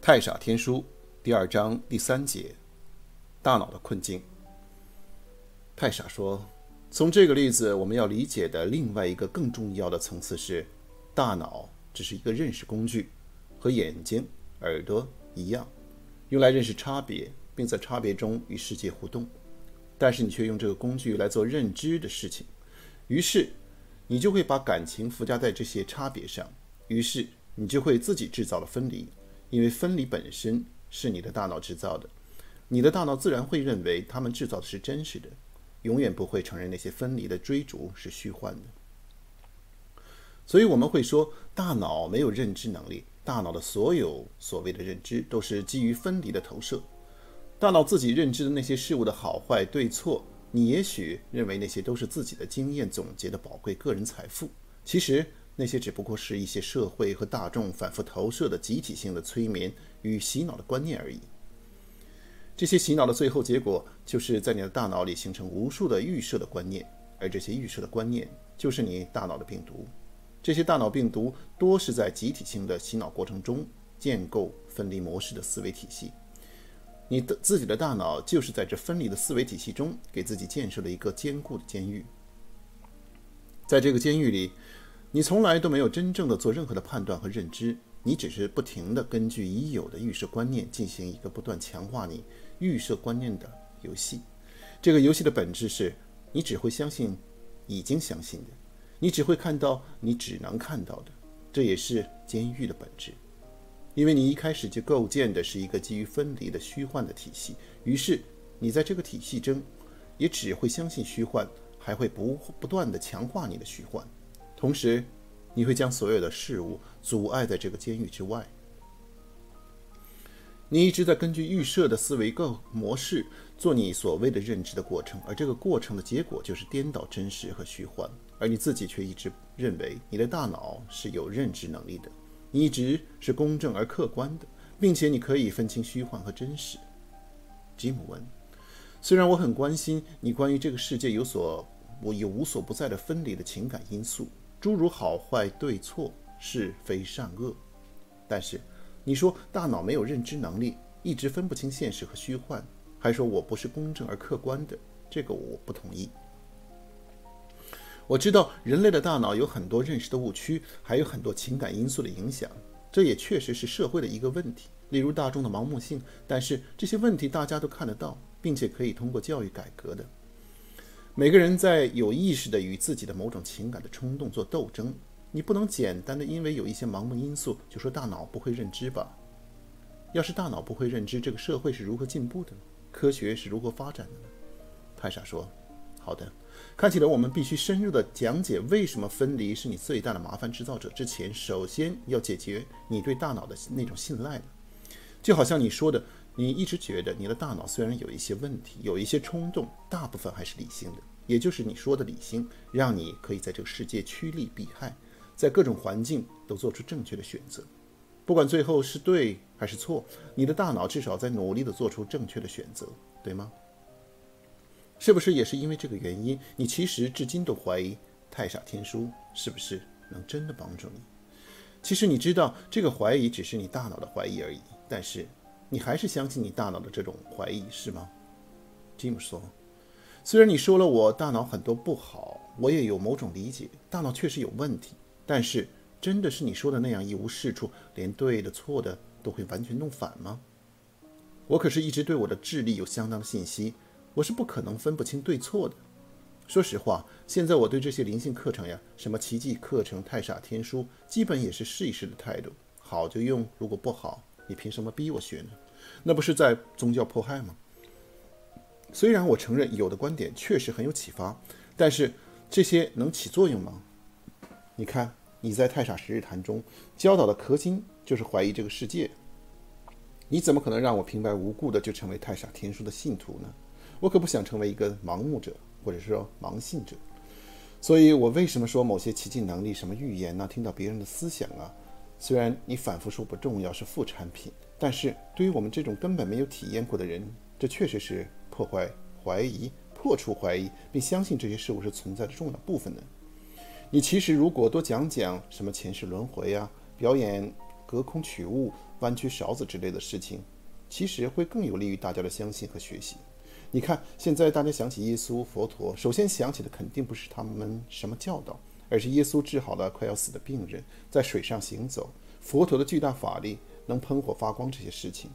太傻天书第二章第三节：大脑的困境。太傻说，从这个例子，我们要理解的另外一个更重要的层次是，大脑只是一个认识工具，和眼睛、耳朵一样，用来认识差别，并在差别中与世界互动。但是你却用这个工具来做认知的事情，于是你就会把感情附加在这些差别上，于是你就会自己制造了分离。因为分离本身是你的大脑制造的，你的大脑自然会认为他们制造的是真实的，永远不会承认那些分离的追逐是虚幻的。所以我们会说，大脑没有认知能力，大脑的所有所谓的认知都是基于分离的投射。大脑自己认知的那些事物的好坏对错，你也许认为那些都是自己的经验总结的宝贵个人财富，其实。那些只不过是一些社会和大众反复投射的集体性的催眠与洗脑的观念而已。这些洗脑的最后结果，就是在你的大脑里形成无数的预设的观念，而这些预设的观念就是你大脑的病毒。这些大脑病毒多是在集体性的洗脑过程中建构分离模式的思维体系。你的自己的大脑就是在这分离的思维体系中给自己建设了一个坚固的监狱。在这个监狱里。你从来都没有真正的做任何的判断和认知，你只是不停地根据已有的预设观念进行一个不断强化你预设观念的游戏。这个游戏的本质是，你只会相信已经相信的，你只会看到你只能看到的。这也是监狱的本质，因为你一开始就构建的是一个基于分离的虚幻的体系，于是你在这个体系中也只会相信虚幻，还会不不断地强化你的虚幻。同时，你会将所有的事物阻碍在这个监狱之外。你一直在根据预设的思维构模式做你所谓的认知的过程，而这个过程的结果就是颠倒真实和虚幻。而你自己却一直认为你的大脑是有认知能力的，你一直是公正而客观的，并且你可以分清虚幻和真实。吉姆问：“虽然我很关心你关于这个世界有所我有无所不在的分离的情感因素。”诸如好坏、对错、是非善恶，但是你说大脑没有认知能力，一直分不清现实和虚幻，还说我不是公正而客观的，这个我不同意。我知道人类的大脑有很多认识的误区，还有很多情感因素的影响，这也确实是社会的一个问题，例如大众的盲目性。但是这些问题大家都看得到，并且可以通过教育改革的。每个人在有意识地与自己的某种情感的冲动做斗争。你不能简单的因为有一些盲目因素就说大脑不会认知吧？要是大脑不会认知，这个社会是如何进步的呢？科学是如何发展的呢？太傻说：“好的，看起来我们必须深入地讲解为什么分离是你最大的麻烦制造者。之前，首先要解决你对大脑的那种信赖。就好像你说的。”你一直觉得你的大脑虽然有一些问题，有一些冲动，大部分还是理性的，也就是你说的理性，让你可以在这个世界趋利避害，在各种环境都做出正确的选择，不管最后是对还是错，你的大脑至少在努力地做出正确的选择，对吗？是不是也是因为这个原因，你其实至今都怀疑太傻天书是不是能真的帮助你？其实你知道，这个怀疑只是你大脑的怀疑而已，但是。你还是相信你大脑的这种怀疑是吗？吉姆说：“虽然你说了我大脑很多不好，我也有某种理解，大脑确实有问题。但是，真的是你说的那样一无是处，连对的错的都会完全弄反吗？我可是一直对我的智力有相当的信心，我是不可能分不清对错的。说实话，现在我对这些灵性课程呀，什么奇迹课程、太傻天书，基本也是试一试的态度，好就用，如果不好。”你凭什么逼我学呢？那不是在宗教迫害吗？虽然我承认有的观点确实很有启发，但是这些能起作用吗？你看你在太傻十日谈中教导的核心就是怀疑这个世界，你怎么可能让我平白无故的就成为太傻天书的信徒呢？我可不想成为一个盲目者，或者说盲信者。所以我为什么说某些奇迹能力，什么预言呢？听到别人的思想啊？虽然你反复说不重要，是副产品，但是对于我们这种根本没有体验过的人，这确实是破坏怀疑、破除怀疑，并相信这些事物是存在的重要部分的。你其实如果多讲讲什么前世轮回啊，表演隔空取物、弯曲勺子之类的事情，其实会更有利于大家的相信和学习。你看，现在大家想起耶稣、佛陀，首先想起的肯定不是他们什么教导，而是耶稣治好了快要死的病人，在水上行走，佛陀的巨大法力能喷火发光这些事情。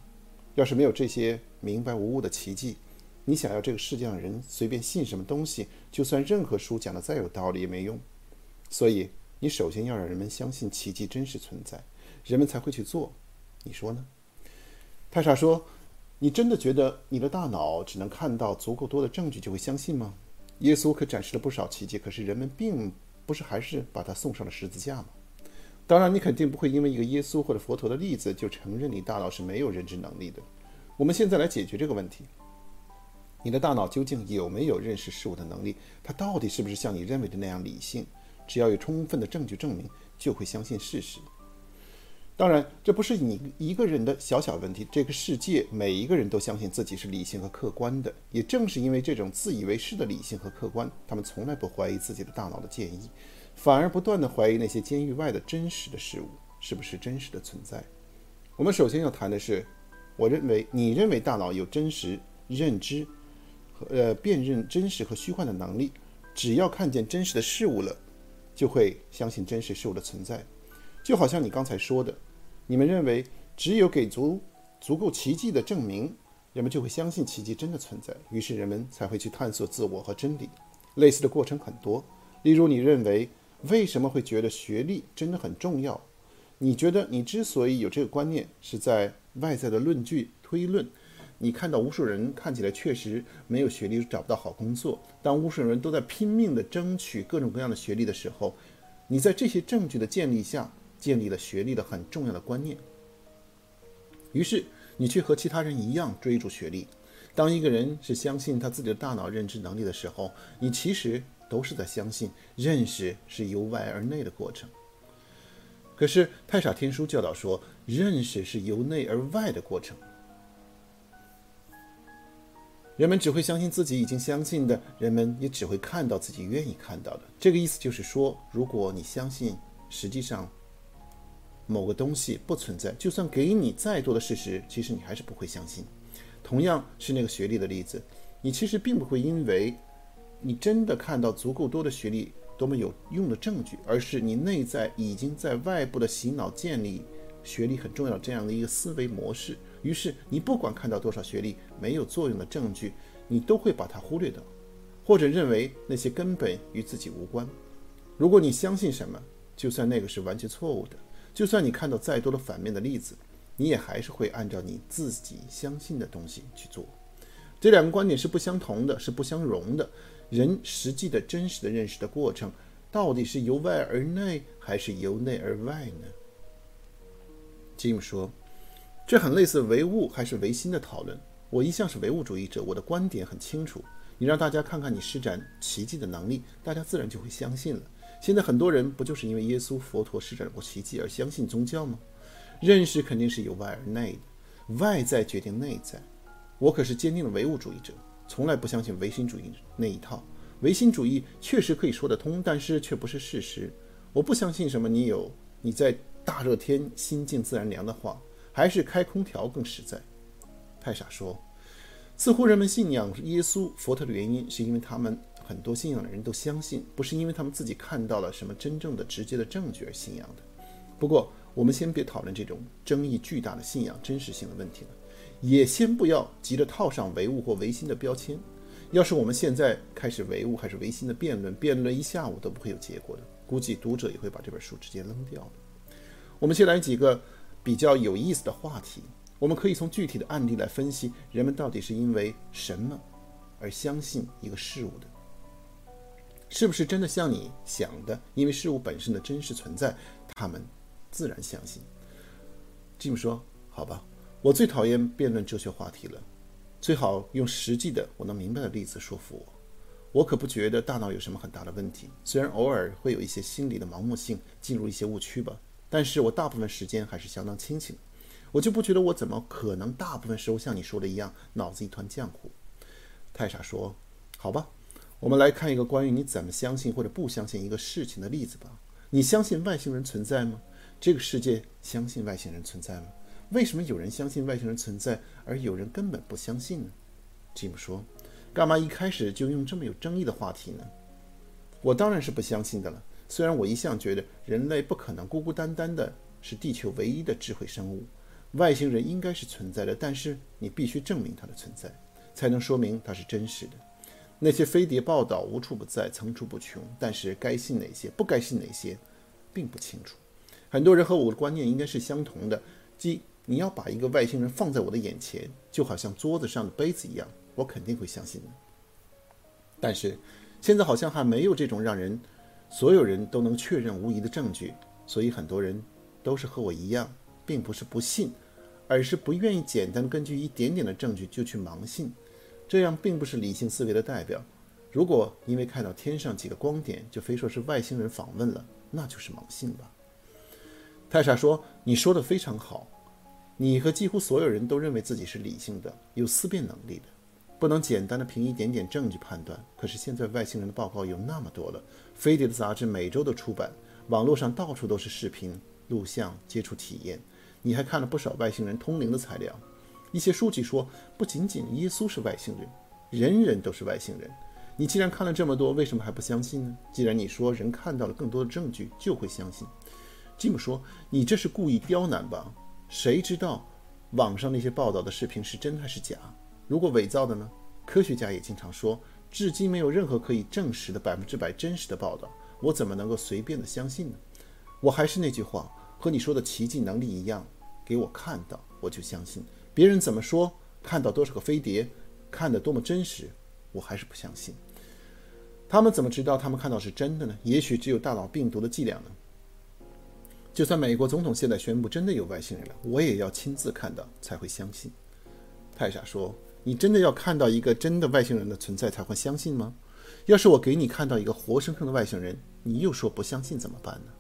要是没有这些明白无误的奇迹，你想要这个世界上人随便信什么东西，就算任何书讲的再有道理也没用。所以，你首先要让人们相信奇迹真实存在，人们才会去做。你说呢？太傻说。你真的觉得你的大脑只能看到足够多的证据就会相信吗？耶稣可展示了不少奇迹，可是人们并不是还是把他送上了十字架吗？当然，你肯定不会因为一个耶稣或者佛陀的例子就承认你大脑是没有认知能力的。我们现在来解决这个问题：你的大脑究竟有没有认识事物的能力？它到底是不是像你认为的那样理性？只要有充分的证据证明，就会相信事实。当然，这不是你一个人的小小问题。这个世界每一个人都相信自己是理性和客观的。也正是因为这种自以为是的理性和客观，他们从来不怀疑自己的大脑的建议，反而不断地怀疑那些监狱外的真实的事物是不是真实的存在。我们首先要谈的是，我认为你认为大脑有真实认知和呃辨认真实和虚幻的能力，只要看见真实的事物了，就会相信真实事物的存在。就好像你刚才说的，你们认为只有给足足够奇迹的证明，人们就会相信奇迹真的存在，于是人们才会去探索自我和真理。类似的过程很多，例如你认为为什么会觉得学历真的很重要？你觉得你之所以有这个观念，是在外在的论据推论。你看到无数人看起来确实没有学历，找不到好工作，当无数人都在拼命地争取各种各样的学历的时候，你在这些证据的建立下。建立了学历的很重要的观念，于是你却和其他人一样追逐学历。当一个人是相信他自己的大脑认知能力的时候，你其实都是在相信认识是由外而内的过程。可是太傻天书教导说，认识是由内而外的过程。人们只会相信自己已经相信的，人们也只会看到自己愿意看到的。这个意思就是说，如果你相信，实际上。某个东西不存在，就算给你再多的事实，其实你还是不会相信。同样是那个学历的例子，你其实并不会因为你真的看到足够多的学历多么有用的证据，而是你内在已经在外部的洗脑建立学历很重要这样的一个思维模式。于是你不管看到多少学历没有作用的证据，你都会把它忽略掉，或者认为那些根本与自己无关。如果你相信什么，就算那个是完全错误的。就算你看到再多的反面的例子，你也还是会按照你自己相信的东西去做。这两个观点是不相同的，是不相容的。人实际的真实的认识的过程，到底是由外而内，还是由内而外呢？Jim 说，这很类似唯物还是唯心的讨论。我一向是唯物主义者，我的观点很清楚。你让大家看看你施展奇迹的能力，大家自然就会相信了。现在很多人不就是因为耶稣、佛陀施展过奇迹而相信宗教吗？认识肯定是由外而内的，外在决定内在。我可是坚定的唯物主义者，从来不相信唯心主义那一套。唯心主义确实可以说得通，但是却不是事实。我不相信什么你有你在大热天心静自然凉的话，还是开空调更实在。太傻说，似乎人们信仰耶稣、佛陀的原因是因为他们。很多信仰的人都相信，不是因为他们自己看到了什么真正的、直接的证据而信仰的。不过，我们先别讨论这种争议巨大的信仰真实性的问题了，也先不要急着套上唯物或唯心的标签。要是我们现在开始唯物还是唯心的辩论，辩论一下午都不会有结果的，估计读者也会把这本书直接扔掉了。我们先来几个比较有意思的话题，我们可以从具体的案例来分析人们到底是因为什么而相信一个事物的。是不是真的像你想的？因为事物本身的真实存在，他们自然相信。Jim 说：“好吧，我最讨厌辩论哲学话题了，最好用实际的、我能明白的例子说服我。我可不觉得大脑有什么很大的问题，虽然偶尔会有一些心理的盲目性，进入一些误区吧，但是我大部分时间还是相当清醒。我就不觉得我怎么可能大部分时候像你说的一样，脑子一团浆糊。”太傻说：“好吧。”我们来看一个关于你怎么相信或者不相信一个事情的例子吧。你相信外星人存在吗？这个世界相信外星人存在吗？为什么有人相信外星人存在，而有人根本不相信呢？吉姆说：“干嘛一开始就用这么有争议的话题呢？我当然是不相信的了。虽然我一向觉得人类不可能孤孤单单的是地球唯一的智慧生物，外星人应该是存在的，但是你必须证明它的存在，才能说明它是真实的。那些飞碟报道无处不在，层出不穷，但是该信哪些，不该信哪些，并不清楚。很多人和我的观念应该是相同的，即。”你要把一个外星人放在我的眼前，就好像桌子上的杯子一样，我肯定会相信的。但是现在好像还没有这种让人所有人都能确认无疑的证据，所以很多人都是和我一样，并不是不信，而是不愿意简单根据一点点的证据就去盲信。这样并不是理性思维的代表。如果因为看到天上几个光点就非说是外星人访问了，那就是盲信吧。泰莎说：“你说的非常好。”你和几乎所有人都认为自己是理性的、有思辨能力的，不能简单的凭一点点证据判断。可是现在外星人的报告有那么多了，飞碟的杂志每周都出版，网络上到处都是视频、录像、接触体验。你还看了不少外星人通灵的材料，一些书籍说不仅仅耶稣是外星人，人人都是外星人。你既然看了这么多，为什么还不相信呢？既然你说人看到了更多的证据就会相信，吉姆说你这是故意刁难吧？谁知道网上那些报道的视频是真还是假？如果伪造的呢？科学家也经常说，至今没有任何可以证实的百分之百真实的报道，我怎么能够随便的相信呢？我还是那句话，和你说的奇迹能力一样，给我看到我就相信。别人怎么说，看到多少个飞碟，看得多么真实，我还是不相信。他们怎么知道他们看到是真的呢？也许只有大脑病毒的伎俩呢？就算美国总统现在宣布真的有外星人了，我也要亲自看到才会相信。泰莎说：“你真的要看到一个真的外星人的存在才会相信吗？要是我给你看到一个活生生的外星人，你又说不相信怎么办呢？”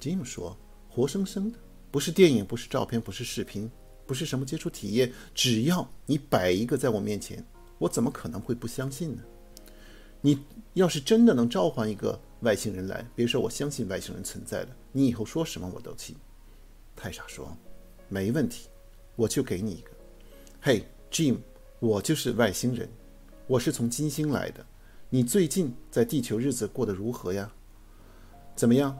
吉姆说：“活生生的，不是电影，不是照片，不是视频，不是什么接触体验，只要你摆一个在我面前，我怎么可能会不相信呢？你要是真的能召唤一个外星人来，别说我相信外星人存在了。”你以后说什么我都信。泰莎说：“没问题，我就给你一个。”嘿，Jim，我就是外星人，我是从金星来的。你最近在地球日子过得如何呀？怎么样？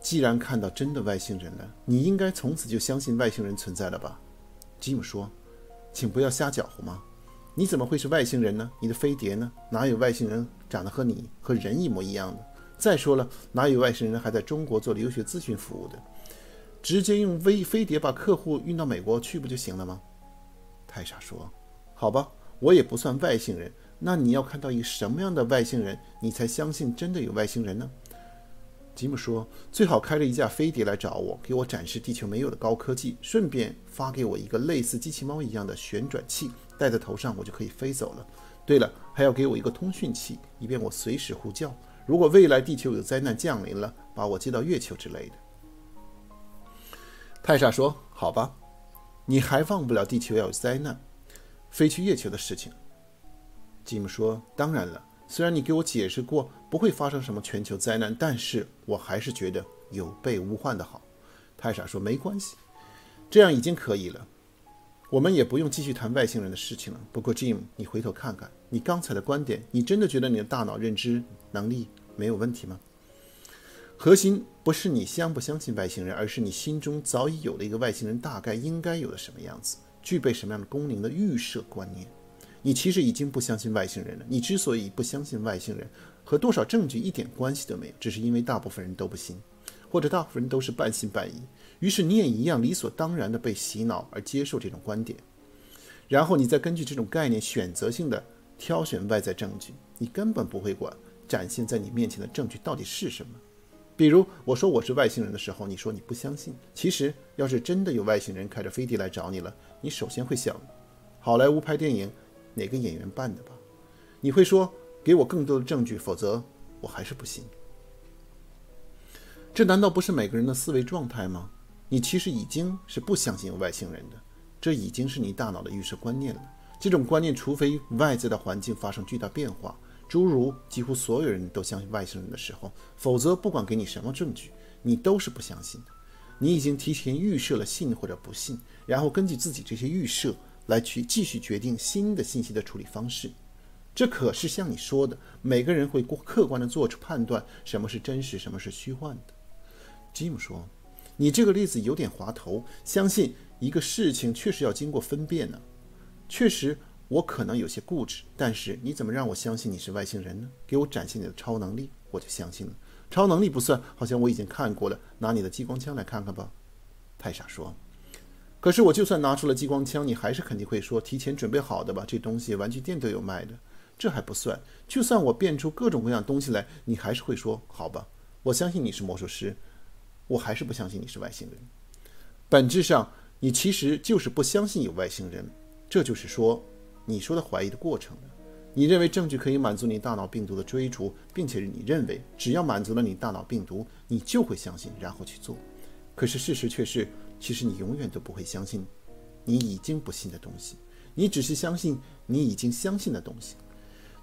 既然看到真的外星人了，你应该从此就相信外星人存在了吧吉姆说：“请不要瞎搅和嘛！你怎么会是外星人呢？你的飞碟呢？哪有外星人长得和你和人一模一样的？”再说了，哪有外星人还在中国做留学咨询服务的？直接用飞飞碟把客户运到美国去不就行了吗？泰莎说：“好吧，我也不算外星人。那你要看到一个什么样的外星人，你才相信真的有外星人呢？”吉姆说：“最好开着一架飞碟来找我，给我展示地球没有的高科技，顺便发给我一个类似机器猫一样的旋转器，戴在头上我就可以飞走了。对了，还要给我一个通讯器，以便我随时呼叫。”如果未来地球有灾难降临了，把我接到月球之类的。泰莎说：“好吧，你还忘不了地球要有灾难，飞去月球的事情。”吉姆说：“当然了，虽然你给我解释过不会发生什么全球灾难，但是我还是觉得有备无患的好。”泰傻说：“没关系，这样已经可以了。我们也不用继续谈外星人的事情了。不过，Jim，你回头看看你刚才的观点，你真的觉得你的大脑认知？”能力没有问题吗？核心不是你相不相信外星人，而是你心中早已有了一个外星人大概应该有的什么样子，具备什么样的功能的预设观念。你其实已经不相信外星人了。你之所以不相信外星人，和多少证据一点关系都没有，只是因为大部分人都不信，或者大部分人都是半信半疑。于是你也一样理所当然地被洗脑而接受这种观点，然后你再根据这种概念选择性地挑选外在证据，你根本不会管。展现在你面前的证据到底是什么？比如我说我是外星人的时候，你说你不相信。其实要是真的有外星人开着飞碟来找你了，你首先会想，好莱坞拍电影哪个演员扮的吧？你会说给我更多的证据，否则我还是不信。这难道不是每个人的思维状态吗？你其实已经是不相信外星人的，这已经是你大脑的预设观念了。这种观念，除非外在的环境发生巨大变化。诸如几乎所有人都相信外星人的时候，否则不管给你什么证据，你都是不相信的。你已经提前预设了信或者不信，然后根据自己这些预设来去继续决定新的信息的处理方式。这可是像你说的，每个人会客观地做出判断，什么是真实，什么是虚幻的。Jim 说：“你这个例子有点滑头，相信一个事情确实要经过分辨呢。确实，我可能有些固执，但是你怎么让我相信你是外星人呢？给我展现你的超能力，我就相信了。超能力不算，好像我已经看过了。拿你的激光枪来看看吧。”泰莎说。可是我就算拿出了激光枪，你还是肯定会说提前准备好的吧？这东西玩具店都有卖的。这还不算，就算我变出各种各样东西来，你还是会说好吧？我相信你是魔术师，我还是不相信你是外星人。本质上，你其实就是不相信有外星人。这就是说，你说的怀疑的过程。你认为证据可以满足你大脑病毒的追逐，并且你认为只要满足了你大脑病毒，你就会相信，然后去做。可是事实却是。其实你永远都不会相信你已经不信的东西，你只是相信你已经相信的东西。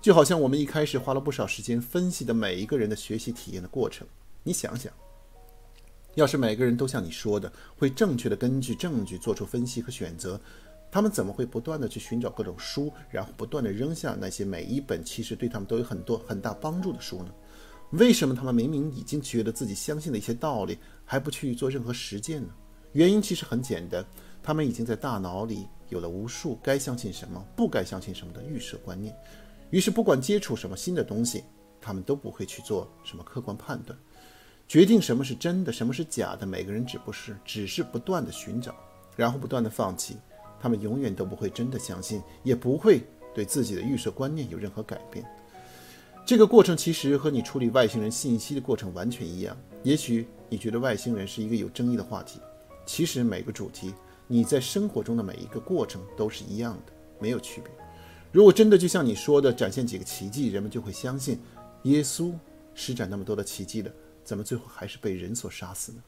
就好像我们一开始花了不少时间分析的每一个人的学习体验的过程。你想想，要是每个人都像你说的，会正确的根据证据做出分析和选择，他们怎么会不断的去寻找各种书，然后不断的扔下那些每一本其实对他们都有很多很大帮助的书呢？为什么他们明明已经觉得自己相信的一些道理，还不去做任何实践呢？原因其实很简单，他们已经在大脑里有了无数该相信什么、不该相信什么的预设观念，于是不管接触什么新的东西，他们都不会去做什么客观判断，决定什么是真的、什么是假的。每个人只不是只是不断地寻找，然后不断地放弃，他们永远都不会真的相信，也不会对自己的预设观念有任何改变。这个过程其实和你处理外星人信息的过程完全一样。也许你觉得外星人是一个有争议的话题。其实每个主题，你在生活中的每一个过程都是一样的，没有区别。如果真的就像你说的，展现几个奇迹，人们就会相信耶稣施展那么多的奇迹了，怎么最后还是被人所杀死呢？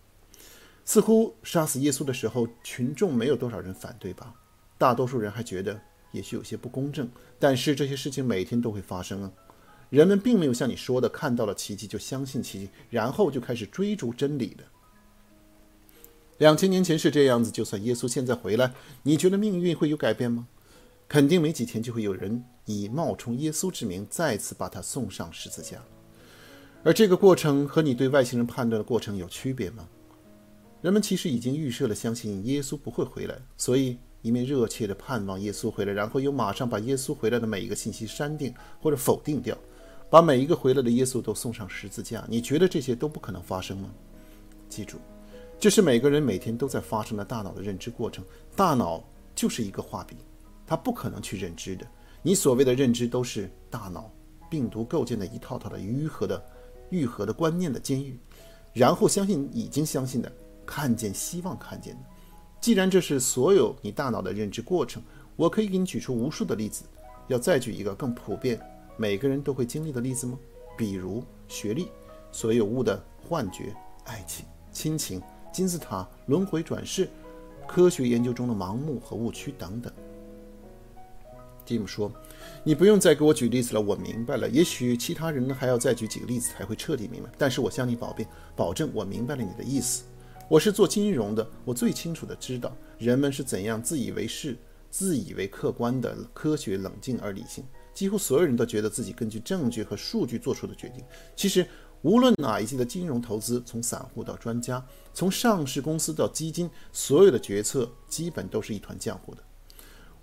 似乎杀死耶稣的时候，群众没有多少人反对吧？大多数人还觉得也许有些不公正，但是这些事情每天都会发生啊。人们并没有像你说的，看到了奇迹就相信奇迹，然后就开始追逐真理的。两千年前是这样子，就算耶稣现在回来，你觉得命运会有改变吗？肯定没几天就会有人以冒充耶稣之名再次把他送上十字架。而这个过程和你对外星人判断的过程有区别吗？人们其实已经预设了相信耶稣不会回来，所以一面热切地盼望耶稣回来，然后又马上把耶稣回来的每一个信息删定或者否定掉，把每一个回来的耶稣都送上十字架。你觉得这些都不可能发生吗？记住。这是每个人每天都在发生的大脑的认知过程。大脑就是一个画笔，它不可能去认知的。你所谓的认知都是大脑病毒构建的一套套的愈合的、愈合的观念的监狱，然后相信已经相信的，看见希望看见的。既然这是所有你大脑的认知过程，我可以给你举出无数的例子。要再举一个更普遍、每个人都会经历的例子吗？比如学历、所有物的幻觉、爱情、亲情。金字塔轮回转世，科学研究中的盲目和误区等等。吉姆说：“你不用再给我举例子了，我明白了。也许其他人呢还要再举几个例子才会彻底明白。但是我向你保证，保证我明白了你的意思。我是做金融的，我最清楚的知道人们是怎样自以为是、自以为客观的科学、冷静而理性。几乎所有人都觉得自己根据证据和数据做出的决定，其实。”无论哪一级的金融投资，从散户到专家，从上市公司到基金，所有的决策基本都是一团浆糊的。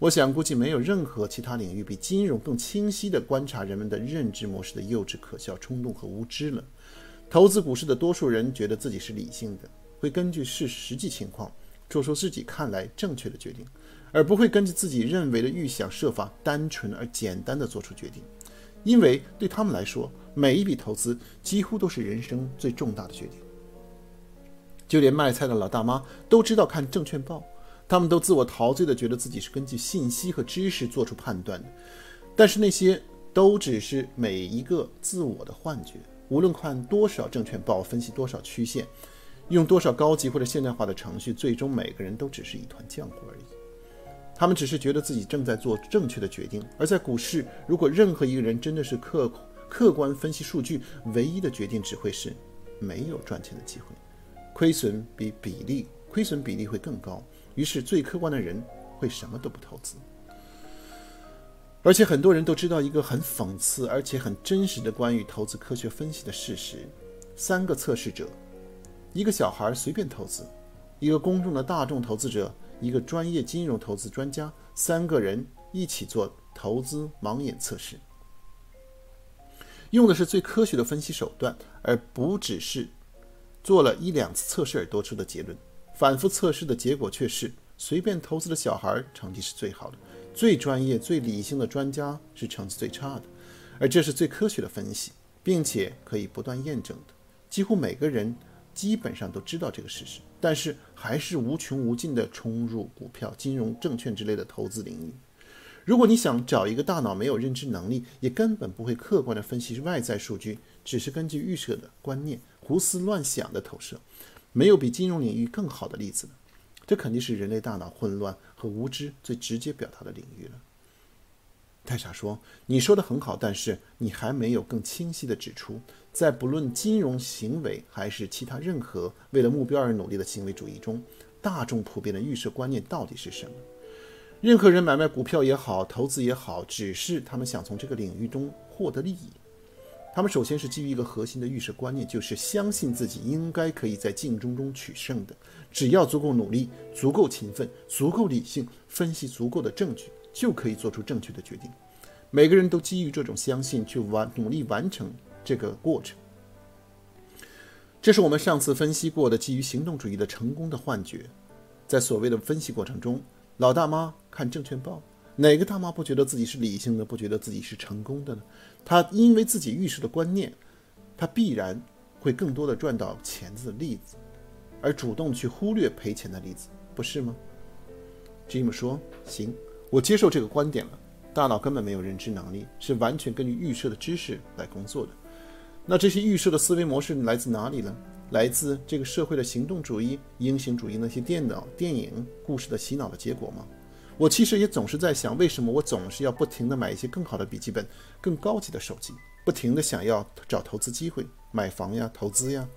我想，估计没有任何其他领域比金融更清晰地观察人们的认知模式的幼稚、可笑、冲动和无知了。投资股市的多数人觉得自己是理性的，会根据是实际情况做出自己看来正确的决定，而不会根据自己认为的预想设法单纯而简单地做出决定。因为对他们来说，每一笔投资几乎都是人生最重大的决定。就连卖菜的老大妈都知道看证券报，他们都自我陶醉地觉得自己是根据信息和知识做出判断的。但是那些都只是每一个自我的幻觉。无论看多少证券报，分析多少曲线，用多少高级或者现代化的程序，最终每个人都只是一团浆糊而已。他们只是觉得自己正在做正确的决定，而在股市，如果任何一个人真的是客客观分析数据，唯一的决定只会是没有赚钱的机会。亏损比比例亏损比例会更高。于是最客观的人会什么都不投资。而且很多人都知道一个很讽刺而且很真实的关于投资科学分析的事实：三个测试者，一个小孩随便投资，一个公众的大众投资者，一个专业金融投资专家，三个人一起做投资盲眼测试，用的是最科学的分析手段，而不只是做了一两次测试而得出的结论。反复测试的结果却是，随便投资的小孩成绩是最好的。最专业、最理性的专家是成绩最差的，而这是最科学的分析，并且可以不断验证的。几乎每个人基本上都知道这个事实，但是还是无穷无尽地冲入股票、金融、证券之类的投资领域。如果你想找一个大脑没有认知能力，也根本不会客观地分析外在数据，只是根据预设的观念胡思乱想的投射，没有比金融领域更好的例子了。这肯定是人类大脑混乱和无知最直接表达的领域了。泰莎说：“你说的很好，但是你还没有更清晰地指出，在不论金融行为还是其他任何为了目标而努力的行为主义中，大众普遍的预设观念到底是什么？任何人买卖股票也好，投资也好，只是他们想从这个领域中获得利益。”他们首先是基于一个核心的预设观念，就是相信自己应该可以在竞争中取胜的。只要足够努力、足够勤奋、足够理性，分析足够的证据，就可以做出正确的决定。每个人都基于这种相信去完努力完成这个过程。这是我们上次分析过的基于行动主义的成功的幻觉。在所谓的分析过程中，老大妈看证券报。哪个大妈不觉得自己是理性的，不觉得自己是成功的呢？她因为自己预设的观念，她必然会更多的赚到钱的例子，而主动去忽略赔钱的例子，不是吗？Jim 说：“行，我接受这个观点了。大脑根本没有认知能力，是完全根据预设的知识来工作的。那这些预设的思维模式来自哪里呢？来自这个社会的行动主义、英雄主义那些电脑、电影、故事的洗脑的结果吗？”我其实也总是在想，为什么我总是要不停地买一些更好的笔记本、更高级的手机，不停地想要找投资机会，买房呀、投资呀。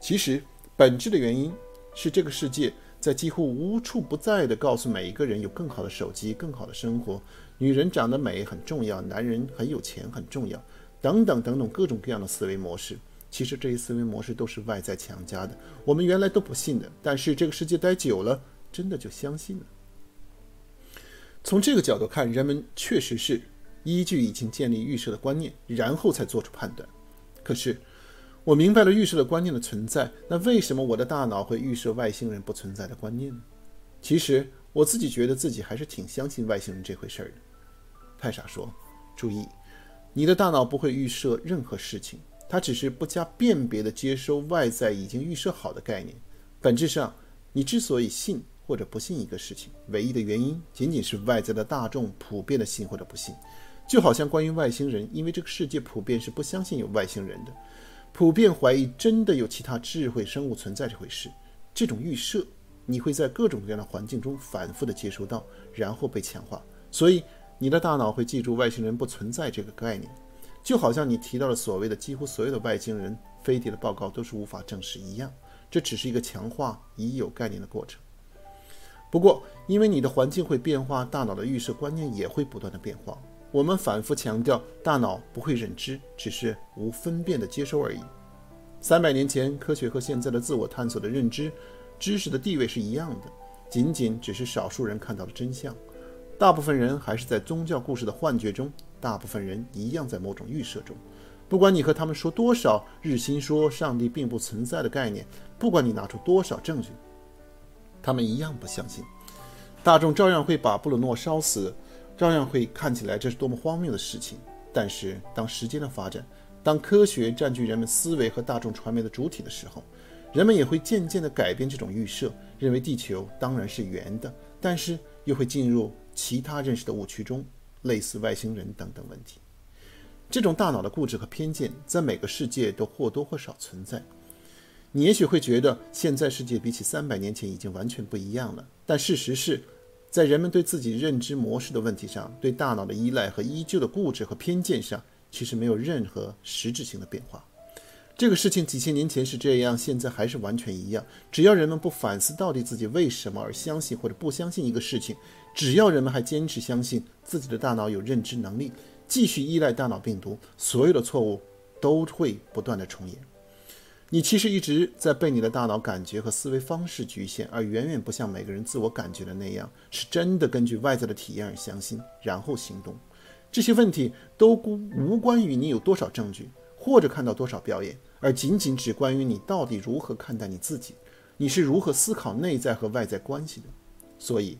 其实本质的原因是，这个世界在几乎无处不在地告诉每一个人，有更好的手机、更好的生活，女人长得美很重要，男人很有钱很重要，等等等等各种各样的思维模式。其实这些思维模式都是外在强加的，我们原来都不信的，但是这个世界待久了，真的就相信了。从这个角度看，人们确实是依据已经建立预设的观念，然后才做出判断。可是，我明白了预设的观念的存在，那为什么我的大脑会预设外星人不存在的观念呢？其实，我自己觉得自己还是挺相信外星人这回事儿的。泰莎说：“注意，你的大脑不会预设任何事情，它只是不加辨别地接收外在已经预设好的概念。本质上，你之所以信。”或者不信一个事情，唯一的原因仅仅是外在的大众普遍的信或者不信，就好像关于外星人，因为这个世界普遍是不相信有外星人的，普遍怀疑真的有其他智慧生物存在这回事。这种预设，你会在各种各样的环境中反复的接收到，然后被强化，所以你的大脑会记住外星人不存在这个概念，就好像你提到了所谓的几乎所有的外星人飞碟的报告都是无法证实一样，这只是一个强化已有概念的过程。不过，因为你的环境会变化，大脑的预设观念也会不断的变化。我们反复强调，大脑不会认知，只是无分辨的接收而已。三百年前，科学和现在的自我探索的认知、知识的地位是一样的，仅仅只是少数人看到了真相，大部分人还是在宗教故事的幻觉中，大部分人一样在某种预设中。不管你和他们说多少日心说上帝并不存在的概念，不管你拿出多少证据。他们一样不相信，大众照样会把布鲁诺烧死，照样会看起来这是多么荒谬的事情。但是，当时间的发展，当科学占据人们思维和大众传媒的主体的时候，人们也会渐渐地改变这种预设，认为地球当然是圆的，但是又会进入其他认识的误区中，类似外星人等等问题。这种大脑的固执和偏见，在每个世界都或多或少存在。你也许会觉得现在世界比起三百年前已经完全不一样了，但事实是，在人们对自己认知模式的问题上，对大脑的依赖和依旧的固执和偏见上，其实没有任何实质性的变化。这个事情几千年前是这样，现在还是完全一样。只要人们不反思到底自己为什么而相信或者不相信一个事情，只要人们还坚持相信自己的大脑有认知能力，继续依赖大脑病毒，所有的错误都会不断的重演。你其实一直在被你的大脑感觉和思维方式局限，而远远不像每个人自我感觉的那样，是真的根据外在的体验而相信，然后行动。这些问题都无关于你有多少证据，或者看到多少表演，而仅仅只关于你到底如何看待你自己，你是如何思考内在和外在关系的。所以，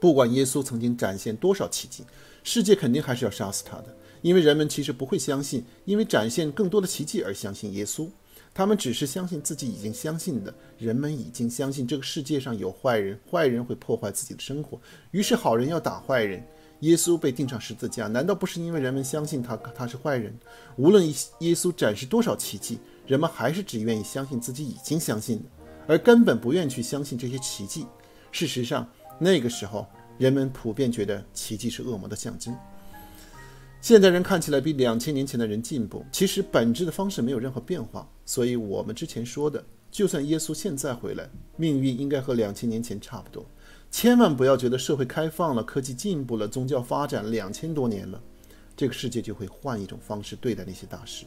不管耶稣曾经展现多少奇迹，世界肯定还是要杀死他的。因为人们其实不会相信，因为展现更多的奇迹而相信耶稣，他们只是相信自己已经相信的。人们已经相信这个世界上有坏人，坏人会破坏自己的生活，于是好人要打坏人。耶稣被钉上十字架，难道不是因为人们相信他他是坏人？无论耶稣展示多少奇迹，人们还是只愿意相信自己已经相信的，而根本不愿去相信这些奇迹。事实上，那个时候人们普遍觉得奇迹是恶魔的象征。现代人看起来比两千年前的人进步，其实本质的方式没有任何变化。所以，我们之前说的，就算耶稣现在回来，命运应该和两千年前差不多。千万不要觉得社会开放了、科技进步了、宗教发展两千多年了，这个世界就会换一种方式对待那些大事。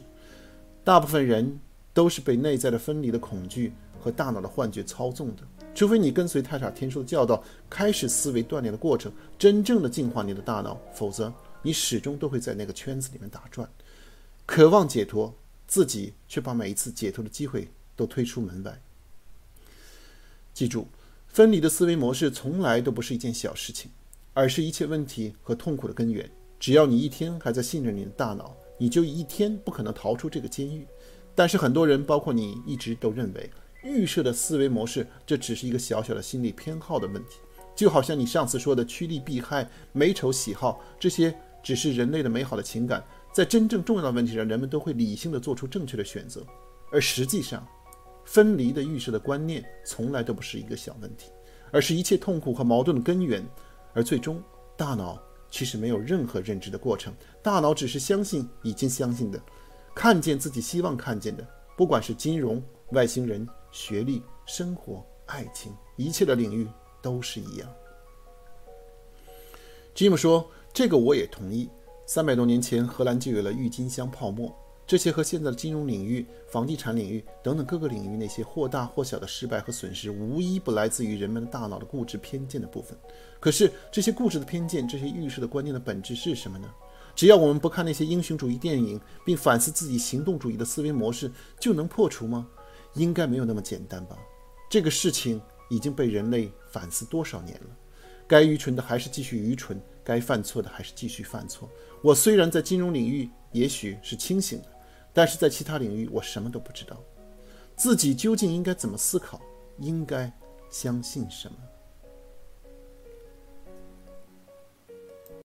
大部分人都是被内在的分离的恐惧和大脑的幻觉操纵的，除非你跟随太傻天书的教导，开始思维锻炼的过程，真正的净化你的大脑，否则。你始终都会在那个圈子里面打转，渴望解脱，自己却把每一次解脱的机会都推出门外。记住，分离的思维模式从来都不是一件小事情，而是一切问题和痛苦的根源。只要你一天还在信任你的大脑，你就一天不可能逃出这个监狱。但是很多人，包括你，一直都认为预设的思维模式，这只是一个小小的心理偏好的问题，就好像你上次说的趋利避害、美丑喜好这些。只是人类的美好的情感，在真正重要的问题上，人们都会理性的做出正确的选择。而实际上，分离的预设的观念从来都不是一个小问题，而是一切痛苦和矛盾的根源。而最终，大脑其实没有任何认知的过程，大脑只是相信已经相信的，看见自己希望看见的，不管是金融、外星人、学历、生活、爱情，一切的领域都是一样。吉姆说。这个我也同意。三百多年前，荷兰就有了郁金香泡沫。这些和现在的金融领域、房地产领域等等各个领域那些或大或小的失败和损失，无一不来自于人们的大脑的固执偏见的部分。可是，这些固执的偏见、这些预设的观念的本质是什么呢？只要我们不看那些英雄主义电影，并反思自己行动主义的思维模式，就能破除吗？应该没有那么简单吧。这个事情已经被人类反思多少年了？该愚蠢的还是继续愚蠢。该犯错的还是继续犯错。我虽然在金融领域也许是清醒的，但是在其他领域我什么都不知道。自己究竟应该怎么思考？应该相信什么？